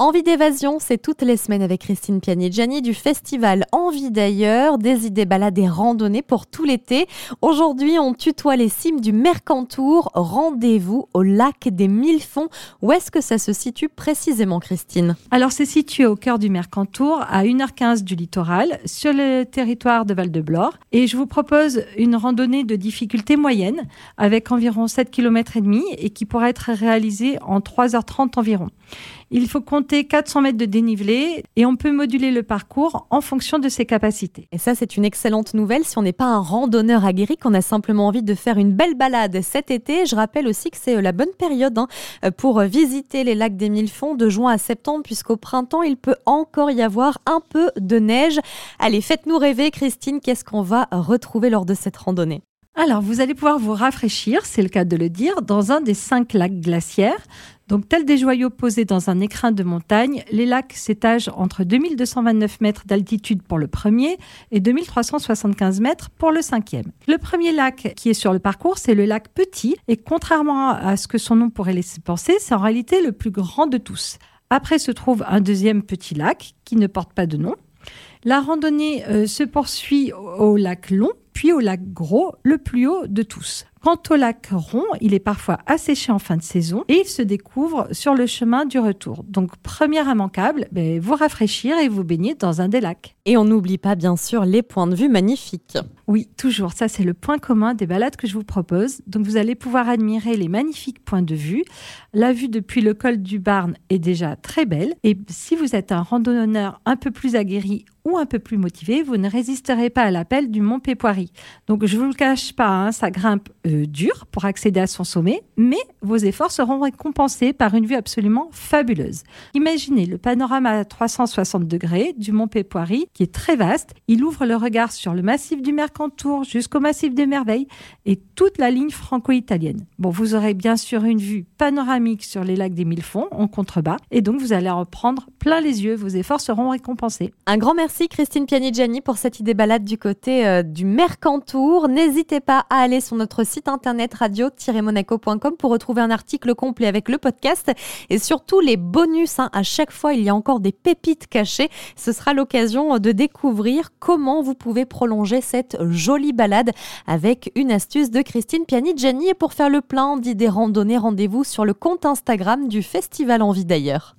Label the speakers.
Speaker 1: Envie d'évasion, c'est toutes les semaines avec Christine Pianigiani du festival Envie d'ailleurs, des idées balades et randonnées pour tout l'été. Aujourd'hui, on tutoie les cimes du Mercantour. Rendez-vous au lac des Mille Fonds. Où est-ce que ça se situe précisément, Christine?
Speaker 2: Alors, c'est situé au cœur du Mercantour, à 1h15 du littoral, sur le territoire de Val-de-Blore. Et je vous propose une randonnée de difficulté moyenne, avec environ 7 km et demi et qui pourra être réalisée en 3h30 environ. Il faut 400 mètres de dénivelé et on peut moduler le parcours en fonction de ses capacités.
Speaker 1: Et ça, c'est une excellente nouvelle si on n'est pas un randonneur aguerri, qu'on a simplement envie de faire une belle balade cet été. Je rappelle aussi que c'est euh, la bonne période hein, euh, pour visiter les lacs des Mille Fonds de juin à septembre, puisqu'au printemps, il peut encore y avoir un peu de neige. Allez, faites-nous rêver, Christine, qu'est-ce qu'on va retrouver lors de cette randonnée?
Speaker 2: Alors, vous allez pouvoir vous rafraîchir, c'est le cas de le dire, dans un des cinq lacs glaciaires. Donc, tels des joyaux posés dans un écrin de montagne, les lacs s'étagent entre 2229 mètres d'altitude pour le premier et 2375 mètres pour le cinquième. Le premier lac qui est sur le parcours, c'est le lac Petit, et contrairement à ce que son nom pourrait laisser penser, c'est en réalité le plus grand de tous. Après se trouve un deuxième petit lac qui ne porte pas de nom. La randonnée euh, se poursuit au lac Long, puis au lac Gros, le plus haut de tous. Quant au lac Rond, il est parfois asséché en fin de saison et il se découvre sur le chemin du retour. Donc, première immanquable, ben, vous rafraîchir et vous baigner dans un des lacs.
Speaker 1: Et on n'oublie pas bien sûr les points de vue magnifiques.
Speaker 2: Oui, toujours. Ça, c'est le point commun des balades que je vous propose. Donc, vous allez pouvoir admirer les magnifiques points de vue. La vue depuis le col du Barn est déjà très belle. Et si vous êtes un randonneur un peu plus aguerri ou un peu plus motivé, vous ne résisterez pas à l'appel du Mont Pépoirie. Donc, je vous le cache pas, hein, ça grimpe euh, dur pour accéder à son sommet, mais vos efforts seront récompensés par une vue absolument fabuleuse. Imaginez le panorama à 360 degrés du Mont Pépoirie, qui est très vaste. Il ouvre le regard sur le massif du Mercantour jusqu'au massif des Merveilles et toute la ligne franco-italienne. Bon, vous aurez bien sûr une vue panoramique sur les lacs des Mille Fonds en contrebas, et donc vous allez en prendre plein les yeux. Vos efforts seront récompensés.
Speaker 1: Un grand Merci Christine Pianigiani pour cette idée balade du côté euh, du Mercantour. N'hésitez pas à aller sur notre site internet radio-monaco.com pour retrouver un article complet avec le podcast et surtout les bonus. Hein. À chaque fois, il y a encore des pépites cachées. Ce sera l'occasion de découvrir comment vous pouvez prolonger cette jolie balade avec une astuce de Christine Pianigiani. Et pour faire le plein d'idées randonnées, rendez-vous sur le compte Instagram du Festival Envie d'ailleurs.